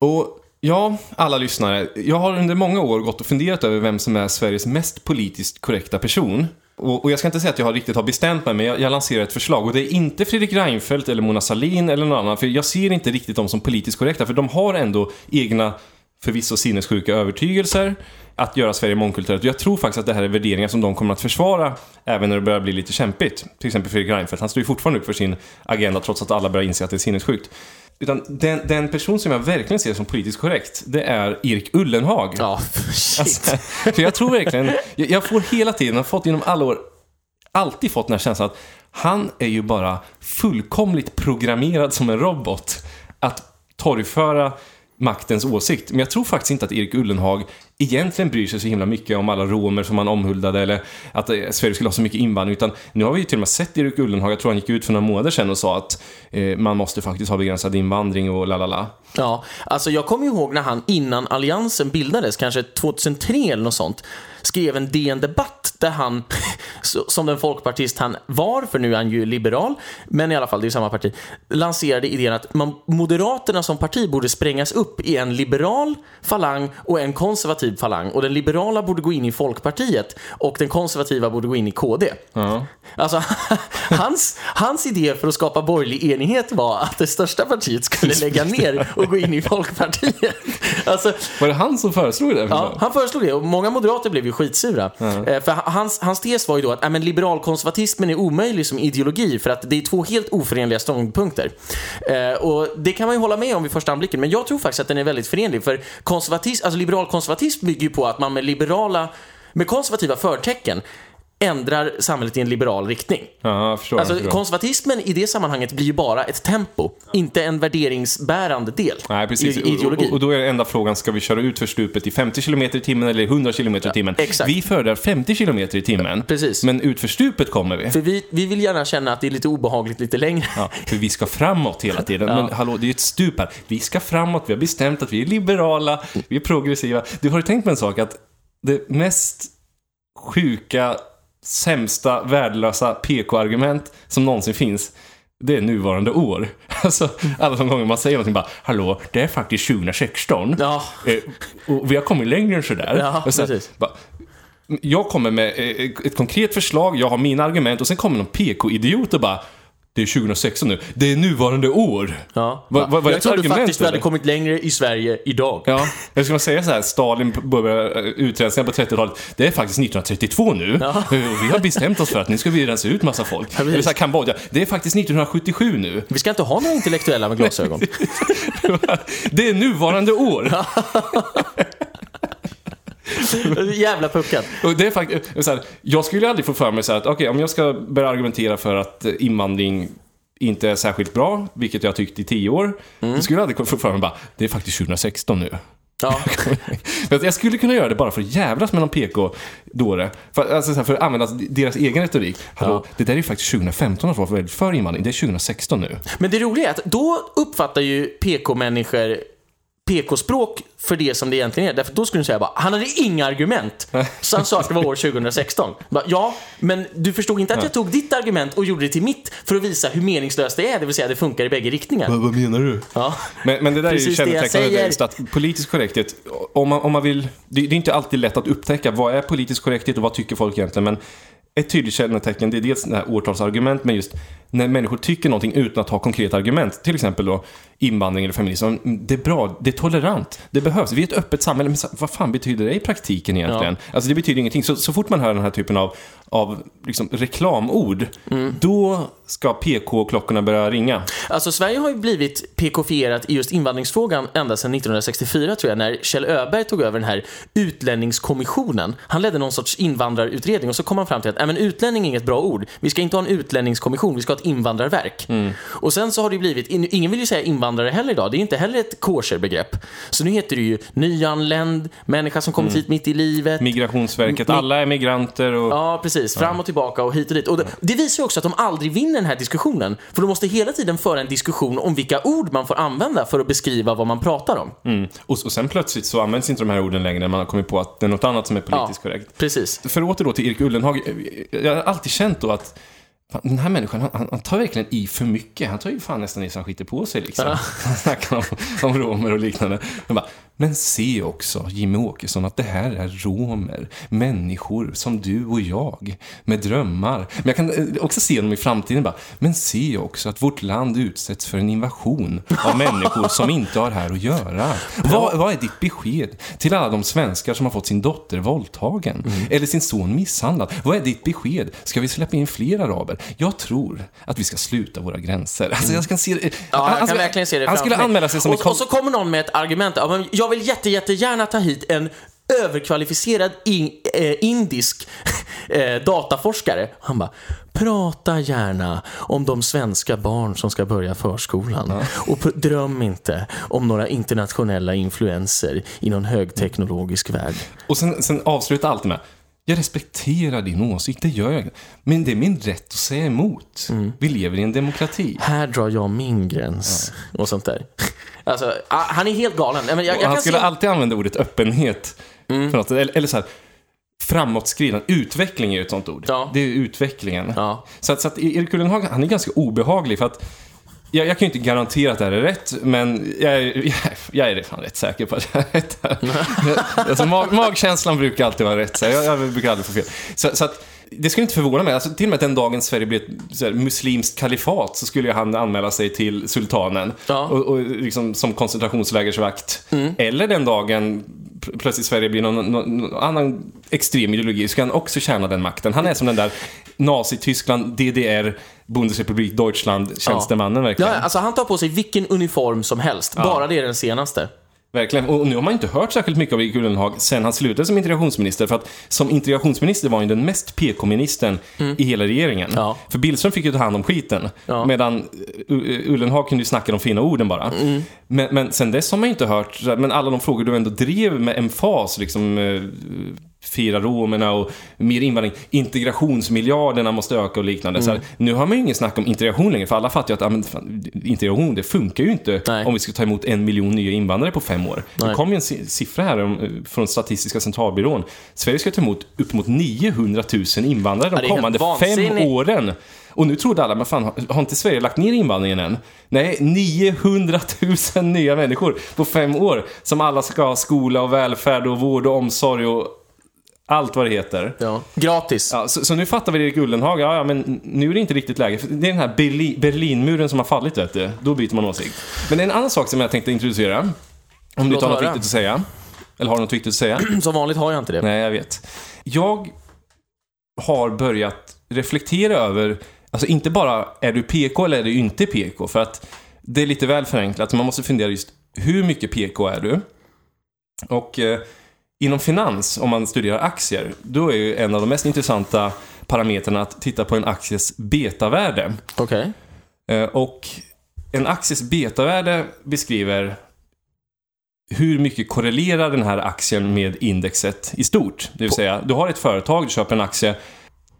[SPEAKER 1] Och ja, alla lyssnare. Jag har under många år gått och funderat över vem som är Sveriges mest politiskt korrekta person. Och, och jag ska inte säga att jag har riktigt har bestämt mig, men jag, jag lanserar ett förslag. Och det är inte Fredrik Reinfeldt eller Mona Sahlin eller någon annan, för jag ser inte riktigt dem som politiskt korrekta, för de har ändå egna, förvisso sinnessjuka övertygelser att göra Sverige mångkulturellt. Jag tror faktiskt att det här är värderingar som de kommer att försvara även när det börjar bli lite kämpigt. Till exempel Fredrik Reinfeldt, han står ju fortfarande upp för sin agenda trots att alla börjar inse att det är sinnessjukt. Utan den, den person som jag verkligen ser som politiskt korrekt, det är Erik Ullenhag.
[SPEAKER 2] Ja, [laughs] shit.
[SPEAKER 1] Alltså, för jag tror verkligen, jag, jag får hela tiden, har fått genom alla år, alltid fått den här känslan att han är ju bara fullkomligt programmerad som en robot att torgföra maktens åsikt. Men jag tror faktiskt inte att Erik Ullenhag egentligen bryr sig så himla mycket om alla romer som man omhuldade eller att eh, Sverige skulle ha så mycket invandring. Utan nu har vi ju till och med sett Erik Ullenhag, jag tror han gick ut för några månader sedan och sa att eh, man måste faktiskt ha begränsad invandring och la la la.
[SPEAKER 2] Ja, alltså jag kommer ihåg när han innan Alliansen bildades, kanske 2003 eller något sånt, skrev en DN Debatt där han, [laughs] som den folkpartist han var, för nu är han ju liberal, men i alla fall, det är samma parti, lanserade idén att man, Moderaterna som parti borde sprängas upp i en liberal falang och en konservativ falang. Och den liberala borde gå in i Folkpartiet och den konservativa borde gå in i KD.
[SPEAKER 1] Ja.
[SPEAKER 2] Alltså, [laughs] hans, hans idé för att skapa borgerlig enighet var att det största partiet skulle lägga ner och gå in i Folkpartiet. Alltså, [laughs]
[SPEAKER 1] Var det han som föreslog det?
[SPEAKER 2] Ja, han föreslog det och många moderater blev ju skitsura. Eh, För hans, hans tes var ju då att äh, men liberalkonservatismen är omöjlig som ideologi för att det är två helt oförenliga ståndpunkter. Eh, Och det kan man ju hålla med om vid första anblicken, men jag tror faktiskt att den är väldigt förenlig. För konservatism, alltså liberalkonservatism bygger ju på att man med liberala, med konservativa förtecken ändrar samhället i en liberal riktning.
[SPEAKER 1] Ja, förstår.
[SPEAKER 2] Alltså
[SPEAKER 1] förstår.
[SPEAKER 2] konservatismen i det sammanhanget blir ju bara ett tempo, inte en värderingsbärande del
[SPEAKER 1] Nej, precis.
[SPEAKER 2] i ideologi.
[SPEAKER 1] Och, och, då är enda frågan, ska vi köra ut för stupet i 50 km i timmen eller 100 km i timmen?
[SPEAKER 2] exakt.
[SPEAKER 1] Vi föredrar 50 km i timmen.
[SPEAKER 2] precis.
[SPEAKER 1] Men ut för stupet kommer vi.
[SPEAKER 2] För vi, vi vill gärna känna att det är lite obehagligt lite längre.
[SPEAKER 1] Ja, för vi ska framåt hela tiden. Men hallå, det är ju ett stup här. Vi ska framåt, vi har bestämt att vi är liberala, vi är progressiva. Du har ju tänkt på en sak, att det mest sjuka, sämsta, värdelösa PK-argument som någonsin finns, det är nuvarande år. [laughs] Alltså, alla de gånger man säger någonting bara, hallå, det är faktiskt 2016.
[SPEAKER 2] Ja.
[SPEAKER 1] Eh, och vi har kommit längre än sådär.
[SPEAKER 2] Ja,
[SPEAKER 1] och sen,
[SPEAKER 2] precis.
[SPEAKER 1] bara, jag kommer med eh, ett konkret förslag, jag har mina argument och sen kommer någon PK-idiot och bara det är 2016 nu. Det är nuvarande år.
[SPEAKER 2] Ja.
[SPEAKER 1] Va- va- det
[SPEAKER 2] jag trodde faktiskt vi hade kommit längre i Sverige idag.
[SPEAKER 1] Ja, jag skulle säga så här, Stalin började eh, utrensningen på 30-talet. Det är faktiskt 1932 nu.
[SPEAKER 2] Ja.
[SPEAKER 1] Och Vi har bestämt oss för att nu ska vi rensa ut massa folk.
[SPEAKER 2] precis.
[SPEAKER 1] Eller så här, Kambodja. Det är faktiskt 1977 nu.
[SPEAKER 2] Vi ska inte ha några intellektuella med glasögon. [laughs]
[SPEAKER 1] Det är nuvarande år. [laughs] [laughs]
[SPEAKER 2] Jävla puckat.
[SPEAKER 1] Och det är faktiskt, så här, jag skulle aldrig få för mig så här att okej, om jag ska börja argumentera för att eh, invandring inte är särskilt bra, vilket jag har tyckt i tio år, då skulle jag aldrig få för mig bara, det är faktiskt 2016 nu.
[SPEAKER 2] Ja. [laughs]
[SPEAKER 1] Jag skulle kunna göra det bara för att jävlas med någon PK-dåre. För, alltså, för att använda deras egen retorik. Hallå, det där är ju faktiskt 2015 att vara för invandring. Det är 2016 nu.
[SPEAKER 2] Men det roliga är att då uppfattar ju PK-människor PK-språk för det som det egentligen är. Därför då skulle du säga bara, han hade inga argument. [laughs] Så han sa att det var år 2016. Bara, ja, men du förstod inte att jag tog ditt argument och gjorde det till mitt för att visa hur meningslöst det är, det vill säga det funkar i bägge riktningar.
[SPEAKER 1] vad menar du?
[SPEAKER 2] Ja.
[SPEAKER 1] Men, men det där är ju
[SPEAKER 2] Precis det jag
[SPEAKER 1] kännetecknande att politisk korrekthet, om man, om man vill, det, det är inte alltid lätt att upptäcka vad är politisk korrekthet och vad tycker folk egentligen, men ett tydligt kännetecken det är dels det här årtalsargument, men just när människor tycker någonting utan att ha konkreta argument, till exempel då invandring eller feminism, mm, det är bra, det är tolerant, det behövs, vi är ett öppet samhälle, men vad fan betyder det i praktiken egentligen? Alltså det betyder ingenting, så, så fort man hör den här typen av, av liksom reklamord,
[SPEAKER 2] Mm.
[SPEAKER 1] då ska PK-klockorna börja ringa.
[SPEAKER 2] Alltså Sverige har ju blivit PK-fierat i just invandringsfrågan ända sedan 1964 tror jag, när Kjell Öberg tog över den här utlänningskommissionen. Han ledde någon sorts invandrarutredning och så kom han fram till att men utlänning är inget bra ord. Vi ska inte ha en utlänningskommission, vi ska ha ett invandrarverk. Och sen så har det ju blivit, in- ingen vill ju säga invandrare heller idag, det är inte heller ett kosher-begrepp. Så nu heter det ju nyanländ, människa som kommit hit mitt i livet.
[SPEAKER 1] Migrationsverket,
[SPEAKER 2] Mi-
[SPEAKER 1] alla är migranter och...
[SPEAKER 2] Ja, precis. Fram och tillbaka och hit och dit. Och det, det visar ju också att de aldrig vinner den här diskussionen. För de måste hela tiden föra en diskussion om vilka ord man får använda för att beskriva vad man pratar om.
[SPEAKER 1] Mm. Och, och sen plötsligt så används inte de här orden längre när man har kommit på att det är något annat som är politiskt korrekt.
[SPEAKER 2] Precis.
[SPEAKER 1] För åter då till Erik Ullenhag, jag har alltid känt då att fan, den här människan, han, han tar verkligen i för mycket. Han tar ju fan nästan i så han skiter på sig liksom. [laughs] Han snackar om, om romer och liknande. Bara, men se också, Jimmy Åkesson, att det här är romer. Människor som du och jag, med drömmar. Men jag kan eh, också se dem i framtiden bara, men se också att vårt land utsätts för en invasion av människor som inte har här att göra. Vad, vad är ditt besked till alla de svenskar som har fått sin dotter våldtagen? Eller sin son misshandlad? Vad är ditt besked? Ska vi släppa in fler araber? Jag tror att vi ska sluta våra gränser. Alltså jag kan se det.
[SPEAKER 2] Ja,
[SPEAKER 1] han,
[SPEAKER 2] jag kan
[SPEAKER 1] skulle-
[SPEAKER 2] verkligen se det
[SPEAKER 1] Han skulle
[SPEAKER 2] mig.
[SPEAKER 1] anmäla sig som
[SPEAKER 2] och,
[SPEAKER 1] en
[SPEAKER 2] och så kommer någon med ett argument. Ja, men jag vill jätte, jättegärna ta hit en överkvalificerad in, eh, indisk [laughs] eh, dataforskare. Han bara, prata gärna om de svenska barn som ska börja förskolan. Och pr- dröm inte om några internationella influenser i någon högteknologisk värld.
[SPEAKER 1] Och sen, sen avsluta allt med jag respekterar din åsikt, det gör jag. Men det är min rätt att säga emot.
[SPEAKER 2] Mm.
[SPEAKER 1] Vi lever i en demokrati.
[SPEAKER 2] Här drar jag min gräns. Och sånt där. Alltså, ah, han är helt galen. Jag, jag
[SPEAKER 1] han skulle
[SPEAKER 2] se... Mm.
[SPEAKER 1] alltid använda ordet öppenhet. För något, eller, eller så här, framåtskridan. Utveckling är ju ett sånt ord.
[SPEAKER 2] Ja.
[SPEAKER 1] Det är utvecklingen.
[SPEAKER 2] Ja.
[SPEAKER 1] Så att, så att Erik Ullenhag, han är ganska obehaglig för att jag, jag kan ju inte garantera att det här är rätt, men jag är, jag, [laughs] jag är fan rätt säker på att jag är rätt [laughs] alltså, mag, magkänslan brukar alltid vara rätt, så jag, jag brukar aldrig få fel. Så, så att, det skulle inte förvåna mig. Alltså, till och med den dagen Sverige blir ett här, muslimskt kalifat så skulle han anmäla sig till sultanen
[SPEAKER 2] Ja.
[SPEAKER 1] och, och liksom, som koncentrationslägersvakt. Eller den dagen pl- plötsligt Sverige blir någon, någon, någon annan extrem ideologi så kan han också tjäna den makten. Han är som den där Nazi-Tyskland, DDR, Bundesrepublik Deutschland, tjänstemannen verkligen.
[SPEAKER 2] Ja, alltså han tar på sig vilken uniform som helst. Bara det är den senaste.
[SPEAKER 1] Verkligen. Och nu har man inte hört särskilt mycket av Erik Ullenhag sen han slutade som integrationsminister. För att som integrationsminister var han ju den mest PK-ministern i hela regeringen.
[SPEAKER 2] Ja.
[SPEAKER 1] För Billström fick ju ta hand om skiten.
[SPEAKER 2] Ja.
[SPEAKER 1] Medan Ullenhag kunde ju snacka de fina orden bara. Men, men sen dess har man inte hört, men alla de frågor du ändå drev med emfas, liksom eh, fira romerna och mer invandring, integrationsmiljarderna måste öka och liknande. Så här, nu har man ju ingen snack om integration längre, för alla fattar ju att ja, men, fan, integration, det funkar ju inte
[SPEAKER 2] Nej.
[SPEAKER 1] om vi ska ta emot en miljon nya invandrare på fem år. Det
[SPEAKER 2] Nej.
[SPEAKER 1] kom ju en si- siffra här om, från Statistiska centralbyrån. Sverige ska ta emot uppemot 900 000 invandrare
[SPEAKER 2] det
[SPEAKER 1] de kommande fem åren. Och nu trodde alla, men fan, har- har inte Sverige lagt ner invandringen än? Nej, 900 000 nya människor på fem år. Som alla ska ha skola och välfärd och vård och omsorg och allt vad det heter.
[SPEAKER 2] Ja. Gratis.
[SPEAKER 1] Ja, så, så nu fattar vi Erik Ullenhag, ja, ja, men nu är det inte riktigt läge. Det är den här Berli, Berlinmuren som har fallit, vet du. Då byter man åsikt. Men en annan sak som jag tänkte introducera. Om du
[SPEAKER 2] Låt
[SPEAKER 1] inte har något viktigt att säga. Eller har du något viktigt att säga? [clears throat]
[SPEAKER 2] Som vanligt har jag inte det.
[SPEAKER 1] Nej, jag vet. Jag har börjat reflektera över, alltså inte bara är du PK eller är du inte PK? För att det är lite väl förenklat. Man måste fundera just hur mycket PK är du? Och eh, inom finans, om man studerar aktier, då är ju en av de mest intressanta parametrarna att titta på en akties betavärde.
[SPEAKER 2] Okej.
[SPEAKER 1] Eh, Och en akties betavärde beskriver hur mycket korrelerar den här aktien med indexet i stort. Det vill säga, du har ett företag, du köper en aktie.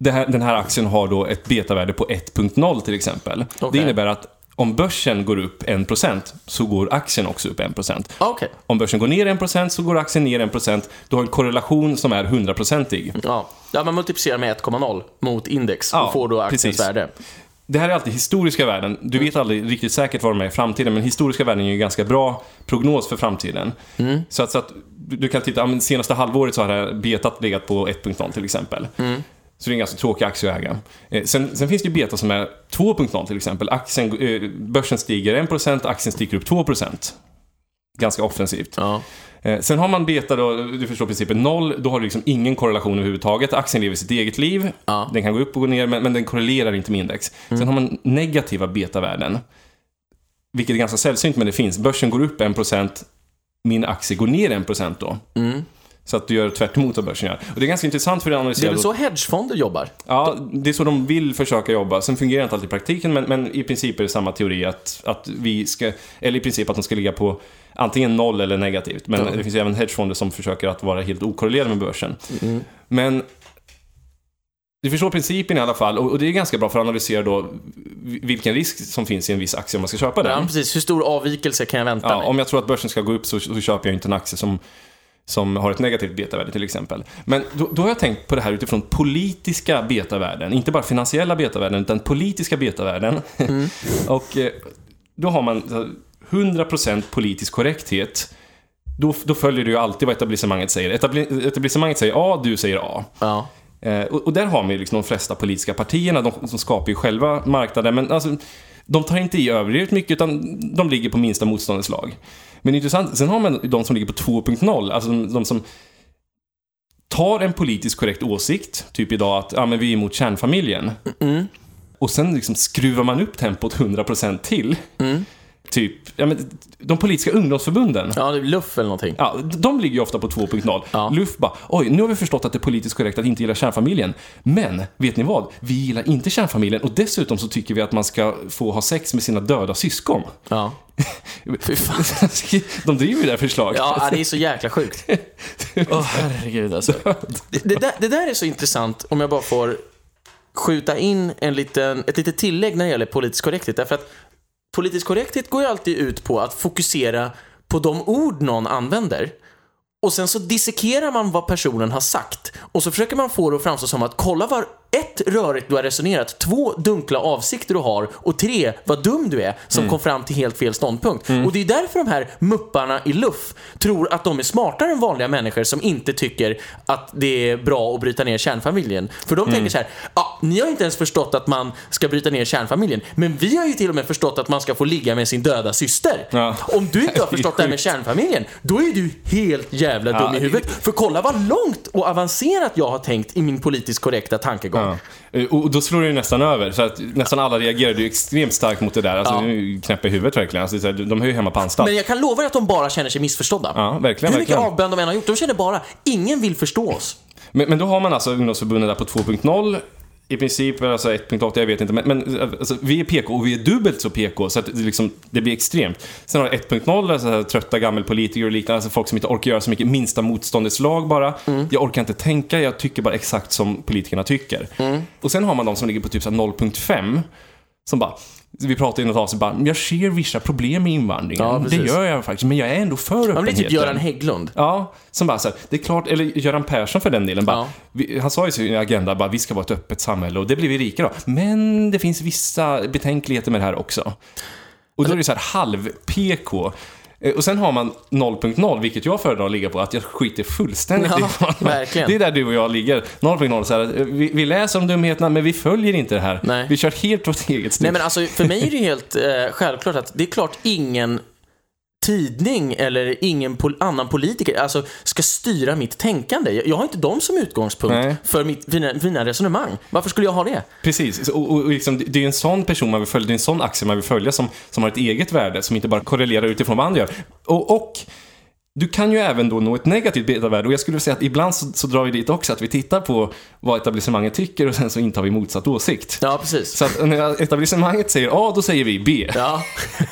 [SPEAKER 1] Här, den här aktien har då ett betavärde på 1.0 till exempel.
[SPEAKER 2] Okej.
[SPEAKER 1] Det innebär att om börsen går upp 1% så går aktien också upp 1%.
[SPEAKER 2] Okej.
[SPEAKER 1] Om börsen går ner 1% så går aktien ner 1%. Du har en korrelation som är 100-procentig.
[SPEAKER 2] Ja. ja, man multiplicerar med 1,0 mot index
[SPEAKER 1] Ja,
[SPEAKER 2] och får då aktiens
[SPEAKER 1] precis.
[SPEAKER 2] värde.
[SPEAKER 1] Det här är alltid historiska värden. Du vet aldrig riktigt säkert vad de är i framtiden, men historiska värden är ju en ganska bra prognos för framtiden. Så att, så att du kan titta, senaste halvåret så har det här betat legat på 1.0 till exempel. Så det är en ganska tråkig aktie att äga. Eh, sen, sen finns det ju beta som är 2.0 till exempel. Aktien, eh, börsen stiger 1%, aktien stiger upp 2%. Ganska offensivt.
[SPEAKER 2] Ja.
[SPEAKER 1] Eh, Sen har man beta då, du förstår principen, noll, då har du liksom ingen korrelation överhuvudtaget. Aktien lever sitt eget liv,
[SPEAKER 2] Ja.
[SPEAKER 1] den kan gå upp och gå ner, men, men den korrelerar inte med index. Sen har man negativa betavärden. Vilket är ganska sällsynt, men det finns. Börsen går upp 1%, min aktie går ner 1% då.
[SPEAKER 2] Mm.
[SPEAKER 1] Så att du gör tvärt emot vad börsen gör. Och det är ganska intressant för att
[SPEAKER 2] Det är väl så hedgefonder jobbar?
[SPEAKER 1] Ja, det är så de vill försöka jobba. Sen fungerar det inte alltid i praktiken, men, men i princip är det samma teori att, att vi ska, eller i princip att de ska ligga på antingen noll eller negativt. Men
[SPEAKER 2] Ja.
[SPEAKER 1] det finns ju även hedgefonder som försöker att vara helt okorrelerade med börsen.
[SPEAKER 2] Mm.
[SPEAKER 1] Men du förstår principen i alla fall och, och det är ganska bra för att analysera då vilken risk som finns i en viss aktie om man ska köpa den.
[SPEAKER 2] Ja, precis. Hur stor avvikelse kan jag vänta
[SPEAKER 1] Ja,
[SPEAKER 2] mig?
[SPEAKER 1] om jag tror att börsen ska gå upp så, så köper jag inte en aktie som, som har ett negativt betavärde till exempel. Men då, då har jag tänkt på det här utifrån politiska betavärden. Inte bara finansiella betavärden, utan politiska betavärden. [laughs] och eh, då har man så här, 100% politisk korrekthet. Då, då följer du ju alltid vad etablissemanget säger. Etabli etablissemanget säger A, du säger A.
[SPEAKER 2] Ja.
[SPEAKER 1] Eh, och, och där har vi liksom de flesta politiska partierna, de, de skapar ju själva marknaden, men alltså, de tar inte i överdrivet mycket, utan de ligger på minsta motståndets lag. Men intressant, sen har man de som ligger på 2.0, alltså de, de som tar en politiskt korrekt åsikt, typ idag att ja, men vi är emot kärnfamiljen.
[SPEAKER 2] Mm.
[SPEAKER 1] Och sen liksom skruvar man upp tempot 100% till.
[SPEAKER 2] Mm.
[SPEAKER 1] typ, ja, men, de politiska ungdomsförbunden.
[SPEAKER 2] Ja, luff eller någonting.
[SPEAKER 1] Ja, de ligger ju ofta på 2.0.
[SPEAKER 2] Ja.
[SPEAKER 1] Luft bara, oj, nu har vi förstått att det är politiskt korrekt att inte gilla kärnfamiljen. Men, vet ni vad? Vi gillar inte kärnfamiljen och dessutom så tycker vi att man ska få ha sex med sina döda syskon.
[SPEAKER 2] Ja. [laughs] Fy fan.
[SPEAKER 1] De driver ju det här förslaget.
[SPEAKER 2] Ja, det är så jäkla sjukt. [laughs] Åh, herregud alltså. Det, det, där, det där är så intressant, om jag bara får skjuta in en liten, ett litet tillägg när det gäller politisk korrekthet. Därför att politisk korrekthet går ju alltid ut på att fokusera på de ord någon använder. Och sen så dissekerar man vad personen har sagt. Och så försöker man få det att framstå som att kolla vad ett, rörigt du har resonerat, två, dunkla avsikter du har och tre, vad dum du är som kom fram till helt fel ståndpunkt. Och det är därför de här mupparna i luff tror att de är smartare än vanliga människor som inte tycker att det är bra att bryta ner kärnfamiljen. För de tänker så här, ja, ni har inte ens förstått att man ska bryta ner kärnfamiljen, men vi har ju till och med förstått att man ska få ligga med sin döda syster.
[SPEAKER 1] Ja.
[SPEAKER 2] Om du inte har [laughs] förstått det här med kärnfamiljen, då är du helt jävla dum
[SPEAKER 1] Ja,
[SPEAKER 2] i huvudet. För kolla vad långt och avancerat jag har tänkt i min politiskt korrekta tankegång.
[SPEAKER 1] Ja. Eh, Och då slår det ju nästan över, så att nästan alla reagerade ju extremt starkt mot det där. Alltså,
[SPEAKER 2] Ja.
[SPEAKER 1] är ju knäppa i huvudet verkligen. Alltså, är här, de hör ju hemma på anstalt.
[SPEAKER 2] Men jag kan lova er att de bara känner sig missförstådda.
[SPEAKER 1] Ja, verkligen,
[SPEAKER 2] Hur mycket avbön de än har gjort, de känner bara, ingen vill förstå oss.
[SPEAKER 1] Men, men då har man alltså ungdomsförbundet där på 2.0. I princip, alltså 1.8, jag vet inte. Men, men alltså, vi är PK och vi är dubbelt så PK, så att det, liksom, det blir extremt. Sen har vi 1.0, alltså, trötta gammelpolitiker och liknande. Alltså folk som inte orkar göra så mycket, minsta motståndets lag bara. Jag orkar inte tänka, jag tycker bara exakt som politikerna tycker. Och sen har man de som ligger på typ så här 0.5. Som bara, vi pratade i något avsnitt bara, jag ser vissa problem med invandringen.
[SPEAKER 2] Ja,
[SPEAKER 1] det gör jag faktiskt, men jag är ändå för
[SPEAKER 2] Ja,
[SPEAKER 1] öppenheten.
[SPEAKER 2] men det är typ Göran Hägglund.
[SPEAKER 1] Ja, som bara så här, det är klart, eller Göran Persson för den delen, bara,
[SPEAKER 2] Ja.
[SPEAKER 1] vi, han sa i sin agenda bara, vi ska vara ett öppet samhälle och det blir vi rika då. Men det finns vissa betänkligheter med det här också. Och då är det så här halv-PK. Eh, Och sen har man 0.0, vilket jag föredrar att ligga på, att jag skiter fullständigt
[SPEAKER 2] Ja,
[SPEAKER 1] i vad. Det är där du och jag ligger. 0.0, så här, eh, vi, vi läser om dumheterna, men vi följer inte det här.
[SPEAKER 2] Nej.
[SPEAKER 1] Vi kör helt vårt eget stil.
[SPEAKER 2] Nej men alltså, för mig är det helt eh, självklart att det är klart ingen tidning eller ingen pol- annan politiker alltså, ska styra mitt tänkande. Jag, jag har inte dem som utgångspunkt
[SPEAKER 1] Nej.
[SPEAKER 2] för mitt, mina, mina resonemang. Varför skulle jag ha det?
[SPEAKER 1] Precis, och, och, liksom, det är ju en sån person man vill följa, det är en sån axel man vill följa som, som har ett eget värde, som inte bara korrelerar utifrån vad andra gör. Och, och du kan ju även då nå ett negativt betavärde och jag skulle säga att ibland så, så drar vi dit också att vi tittar på vad etablissemanget tycker och sen så intar vi motsatt åsikt.
[SPEAKER 2] Ja, precis.
[SPEAKER 1] Så att när etablissemanget säger A, då säger vi B.
[SPEAKER 2] Ja,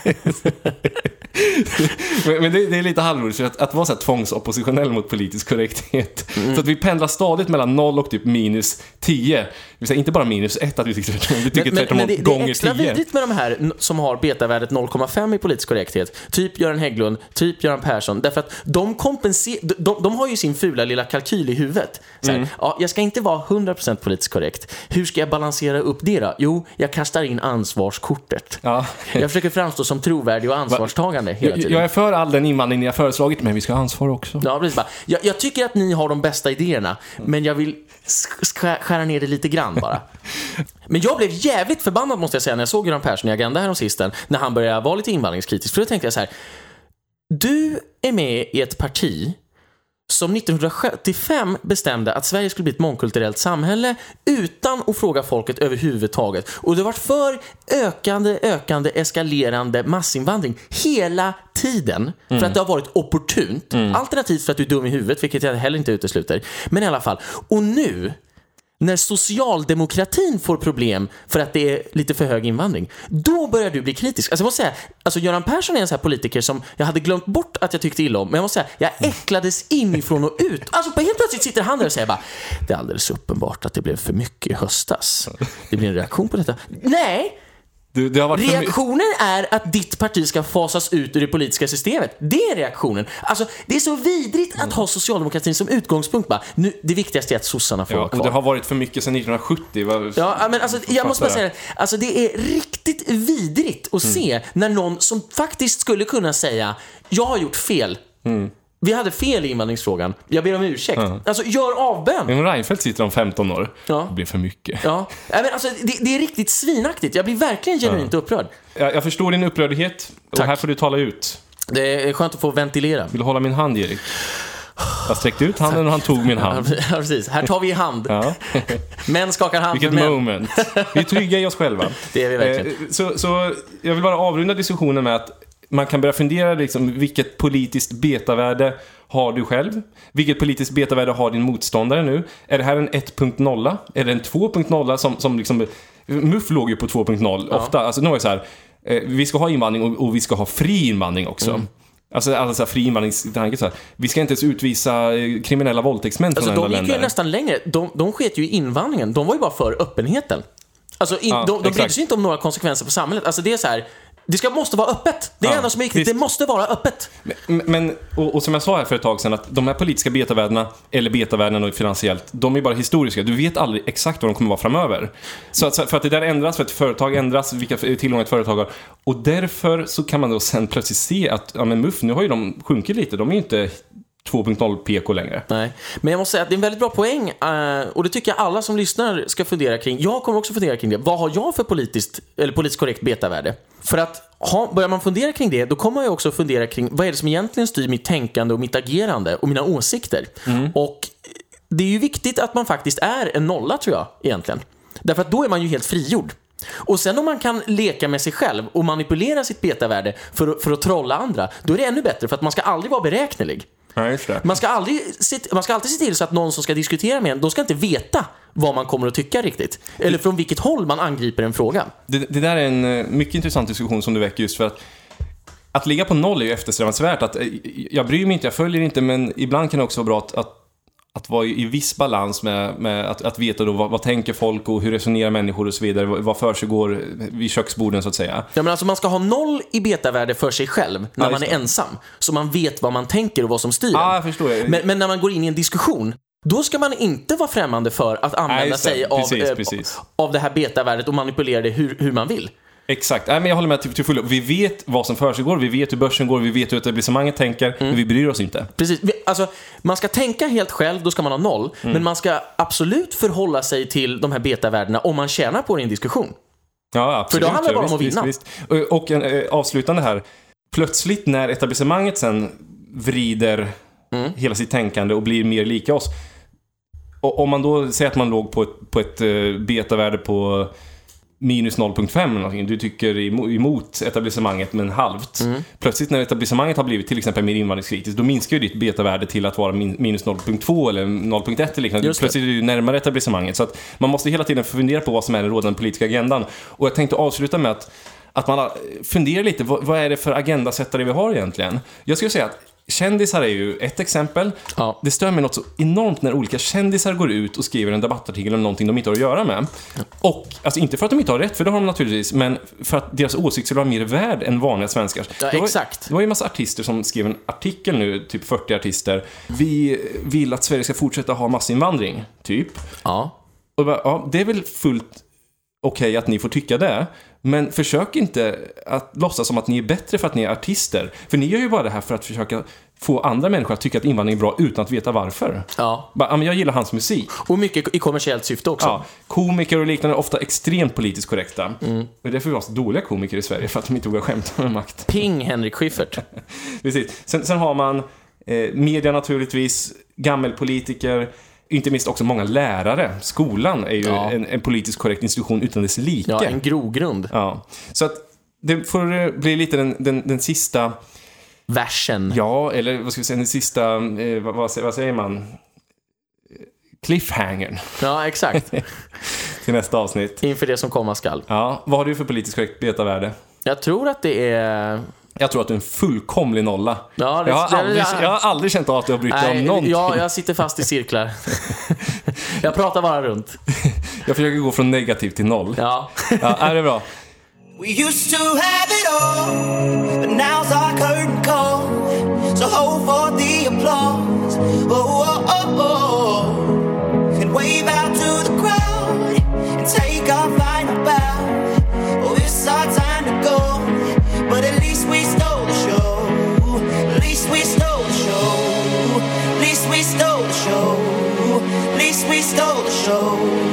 [SPEAKER 2] [laughs] [laughs]
[SPEAKER 1] Men, men det, det är lite halvroligt, att, att vara så här tvångsoppositionell mot politisk korrekthet. Så att vi pendlar stadigt mellan 0 och typ minus 10. Det vill säga inte bara minus 1, att vi tycker tvärtom, vi tycker
[SPEAKER 2] men, men,
[SPEAKER 1] tvärtom
[SPEAKER 2] men det, det är
[SPEAKER 1] gånger
[SPEAKER 2] extra
[SPEAKER 1] 10.
[SPEAKER 2] vidrigt med de här som har betavärdet 0,5 i politisk korrekthet. Typ Göran Hägglund, typ Göran Persson. Därför att de kompenserar, de, de, de har ju sin fula lilla kalkyl i huvudet. Så här, ja, jag ska inte vara 100% politiskt korrekt. Hur ska jag balansera upp det då? Jo, jag kastar in ansvarskortet.
[SPEAKER 1] Ja.
[SPEAKER 2] Jag försöker framstå som trovärdig och [laughs] ansvarstagande hela
[SPEAKER 1] Jag,
[SPEAKER 2] tiden.
[SPEAKER 1] jag är för all den invandring ni har föreslagit, men vi ska ha ansvar också.
[SPEAKER 2] Ja, precis. Jag, jag tycker att ni har de bästa idéerna, men jag vill sk- sk- skära ner det lite grann bara. [laughs] Men jag blev jävligt förbannad måste jag säga när jag såg Göran Persson i Agenda häromsistens, när han började vara lite invandringskritisk. För då tänkte jag så här, du är med i ett parti som 1975 bestämde att Sverige skulle bli ett mångkulturellt samhälle utan att fråga folket överhuvudtaget. Och det har varit för ökande, ökande, eskalerande massinvandring hela tiden för att det har varit opportunt. Alternativt för att du är dum i huvudet, vilket jag heller inte utesluter. Men i alla fall. Och nu när socialdemokratin får problem för att det är lite för hög invandring, då börjar du bli kritisk. Alltså jag måste säga, alltså Göran Persson är en sån här politiker som jag hade glömt bort att jag tyckte illa om, men jag måste säga, jag äcklades inifrån och ut. Alltså på helt plötsligt sitter han där och säger bara, det är alldeles uppenbart att det blev för mycket i höstas. Det blir en reaktion på detta. Nej!
[SPEAKER 1] Du,
[SPEAKER 2] Reaktionen är att ditt parti ska fasas ut ur det politiska systemet. Det är reaktionen. Alltså, det är så vidrigt att ha socialdemokratin som utgångspunkt. Bara, nu, det viktigaste är att sossarna får
[SPEAKER 1] Ja,
[SPEAKER 2] vara kvar.
[SPEAKER 1] det har varit för mycket sedan 1970. Vad-
[SPEAKER 2] Ja, men alltså, jag måste bara säga det. Alltså, det är riktigt vidrigt att se när någon som faktiskt skulle kunna säga jag har gjort fel. Vi hade fel i invandringsfrågan. Jag ber om ursäkt. Alltså, gör avbön.
[SPEAKER 1] Men Reinfeldt sitter om 15 år.
[SPEAKER 2] Ja.
[SPEAKER 1] Det blir för mycket.
[SPEAKER 2] Ja, Nej, men alltså, det, det är riktigt svinaktigt. Jag blir verkligen genuint upprörd.
[SPEAKER 1] Jag, jag förstår din upprördhet. Och här får du tala ut.
[SPEAKER 2] Det är skönt att få ventilera.
[SPEAKER 1] Vill du hålla min hand, Erik? Jag sträckte ut handen och han tog min
[SPEAKER 2] Ja, [laughs]
[SPEAKER 1] hand.
[SPEAKER 2] precis. Här tar vi i hand.
[SPEAKER 1] Ja. [laughs]
[SPEAKER 2] Män skakar hand
[SPEAKER 1] Vilket
[SPEAKER 2] med
[SPEAKER 1] moment. Vi är trygga i oss själva. [laughs]
[SPEAKER 2] Det är vi verkligen.
[SPEAKER 1] Eh, Så, så jag vill bara avrunda diskussionen med att man kan börja fundera liksom, vilket politiskt betavärde har du själv? Vilket politiskt betavärde har din motståndare nu? Är det här en 1.0? Är det en 2.0 som, som liksom... MUF låg ju på 2.0 ofta. Alltså, nu det så här, eh, vi ska ha invandring och, och vi ska ha fri invandring också. Alltså, alltså fri invandringstanke så här. Vi ska inte ens utvisa eh, kriminella våldtäktsmän från
[SPEAKER 2] Alltså,
[SPEAKER 1] andra
[SPEAKER 2] de gick ju
[SPEAKER 1] länder.
[SPEAKER 2] nästan längre. De, de sket ju i invandringen. De var ju bara för öppenheten. Alltså, in,
[SPEAKER 1] Ja,
[SPEAKER 2] de, de brydde sig inte om några konsekvenser på samhället. Alltså, det är så här. Det ska, måste vara öppet. Det är det
[SPEAKER 1] Ja,
[SPEAKER 2] enda som är viktigt. Det måste vara öppet.
[SPEAKER 1] Men, men och, och som jag sa här för ett tag sedan, att de här politiska betavärdena, eller betavärdena finansiellt, de är bara historiska. Du vet aldrig exakt vad de kommer vara framöver. Så att, för att det där ändras, för att företag ändras, vilka tillgångar ett företag har. Och därför så kan man då sen plötsligt se att, ja men MUF, nu har ju de sjunkit lite. De är ju inte 2.0 PK längre.
[SPEAKER 2] Nej, men jag måste säga att det är en väldigt bra poäng eh, och det tycker jag alla som lyssnar ska fundera kring. Jag kommer också fundera kring det. Vad har jag för politiskt, eller politiskt korrekt betavärde? För att ha, börjar man fundera kring det, då kommer man ju också fundera kring vad är det som egentligen styr mitt tänkande och mitt agerande och mina åsikter. Och det är ju viktigt att man faktiskt är en nolla tror jag egentligen. Därför att då är man ju helt frigjord. Och sen om man kan leka med sig själv och manipulera sitt betavärde för, för att trolla andra, då är det ännu bättre för att man ska aldrig vara beräknelig.
[SPEAKER 1] Ja, just det.
[SPEAKER 2] Man ska, aldrig, man ska alltid se till så att någon som ska diskutera med en, de ska inte veta vad man kommer att tycka riktigt. Eller från vilket håll man angriper en fråga.
[SPEAKER 1] Det, det där är en eh, mycket intressant diskussion som du väcker just för att att ligga på noll är ju eftersträvansvärt. Att, eh, jag bryr mig inte, jag följer inte, men ibland kan det också vara bra att, att, att vara i viss balans med, med att, att veta då vad, vad tänker folk och hur resonerar människor och så vidare. Vad, vad försiggår vid köksborden så att säga.
[SPEAKER 2] Ja, men alltså man ska ha noll i betavärde för sig själv när
[SPEAKER 1] Ja,
[SPEAKER 2] man är
[SPEAKER 1] det.
[SPEAKER 2] ensam. Så man vet vad man tänker och vad som styr en.
[SPEAKER 1] jag förstår.
[SPEAKER 2] Men, men när man går in i en diskussion, då ska man inte vara främmande för att använda
[SPEAKER 1] det.
[SPEAKER 2] sig av,
[SPEAKER 1] Precis,
[SPEAKER 2] eh,
[SPEAKER 1] precis.
[SPEAKER 2] av det här betavärdet och manipulera det hur, hur man vill.
[SPEAKER 1] Exakt, Nej, men jag håller med till, till fullo. Vi vet vad som försiggår, vi vet hur börsen går, vi vet hur etablissemanget tänker, men vi bryr oss inte.
[SPEAKER 2] Precis. Vi- Alltså, man ska tänka helt själv, då ska man ha noll.
[SPEAKER 1] Mm.
[SPEAKER 2] Men man ska absolut förhålla sig till de här betavärdena om man tjänar på det i en diskussion.
[SPEAKER 1] Ja, absolut.
[SPEAKER 2] För då handlar det bara om att vinna.
[SPEAKER 1] Och, och en, eh, avslutande här. Plötsligt när etablissemanget sen vrider
[SPEAKER 2] Mm.
[SPEAKER 1] hela sitt tänkande och blir mer lika oss. Och om man då säger att man låg på ett, på ett eh, betavärde på minus 0.5 eller någonting. Du tycker emo- emot etablissemanget men halvt.
[SPEAKER 2] Mm.
[SPEAKER 1] Plötsligt när etablissemanget har blivit till exempel mer invandringskritiskt, då minskar ju ditt betavärde till att vara min, minus 0.2 eller 0.1 eller liknande. Plötsligt är du närmare etablissemanget. Så att man måste hela tiden fundera på vad som är den rådande politiska agendan. Och jag tänkte avsluta med att, att man har- funderar lite, vad, vad är det för agendasättare vi har egentligen? Jag skulle säga att Kändisar är ju ett exempel.
[SPEAKER 2] Ja.
[SPEAKER 1] Det stör mig något så enormt när olika kändisar går ut och skriver en debattartikel om någonting de inte har att göra med. Och, alltså inte för att de inte har rätt, för det har de naturligtvis, men för att deras åsikt skulle vara mer värd än vanliga svenskars.
[SPEAKER 2] Ja,
[SPEAKER 1] det var,
[SPEAKER 2] exakt.
[SPEAKER 1] Det var ju en massa artister som skrev en artikel nu, typ 40 artister. Vi vill att Sverige ska fortsätta ha massinvandring, typ.
[SPEAKER 2] Ja.
[SPEAKER 1] Och bara, ja, det är väl fullt okej att ni får tycka det. Men försök inte att låtsas som att ni är bättre för att ni är artister. För ni gör ju bara det här för att försöka få andra människor att tycka att invandring är bra utan att veta varför.
[SPEAKER 2] ja.
[SPEAKER 1] Bara, men jag gillar hans musik.
[SPEAKER 2] Och mycket i kommersiellt syfte också.
[SPEAKER 1] Ja, komiker och liknande är ofta extremt politiskt korrekta. Och därför är vi har så dåliga komiker i Sverige, för att de inte vågar skämta med makt.
[SPEAKER 2] Ping Henrik Schyffert. [laughs]
[SPEAKER 1] Precis. Sen, sen har man eh, media naturligtvis, gammelpolitiker, inte minst också många lärare. Skolan är ju
[SPEAKER 2] Ja.
[SPEAKER 1] en, en politiskt korrekt institution utan dess like.
[SPEAKER 2] Ja, en grogrund.
[SPEAKER 1] Ja. Så att det får eh, bli lite den, den, den sista,
[SPEAKER 2] Versen.
[SPEAKER 1] ja, eller vad ska vi säga, den sista, eh, vad, vad, säger- vad säger man? Cliffhangern
[SPEAKER 2] Ja, exakt. [laughs]
[SPEAKER 1] till nästa avsnitt.
[SPEAKER 2] Inför det som komma skall.
[SPEAKER 1] Ja, vad har du för politiskt korrekt betavärde?
[SPEAKER 2] Jag tror att det är...
[SPEAKER 1] Jag tror att du är en fullkomlig nolla.
[SPEAKER 2] Ja, det-
[SPEAKER 1] jag, har aldrig, jag har aldrig känt av att du har brytt dig om någonting.
[SPEAKER 2] ja, jag sitter fast i cirklar. [laughs] jag pratar bara runt.
[SPEAKER 1] Jag försöker gå från negativ till noll.
[SPEAKER 2] Ja.
[SPEAKER 1] Ja, är det bra?
[SPEAKER 3] We used to have it all, but now's our curtain call. So hold for the applause. Oh. we stole the show.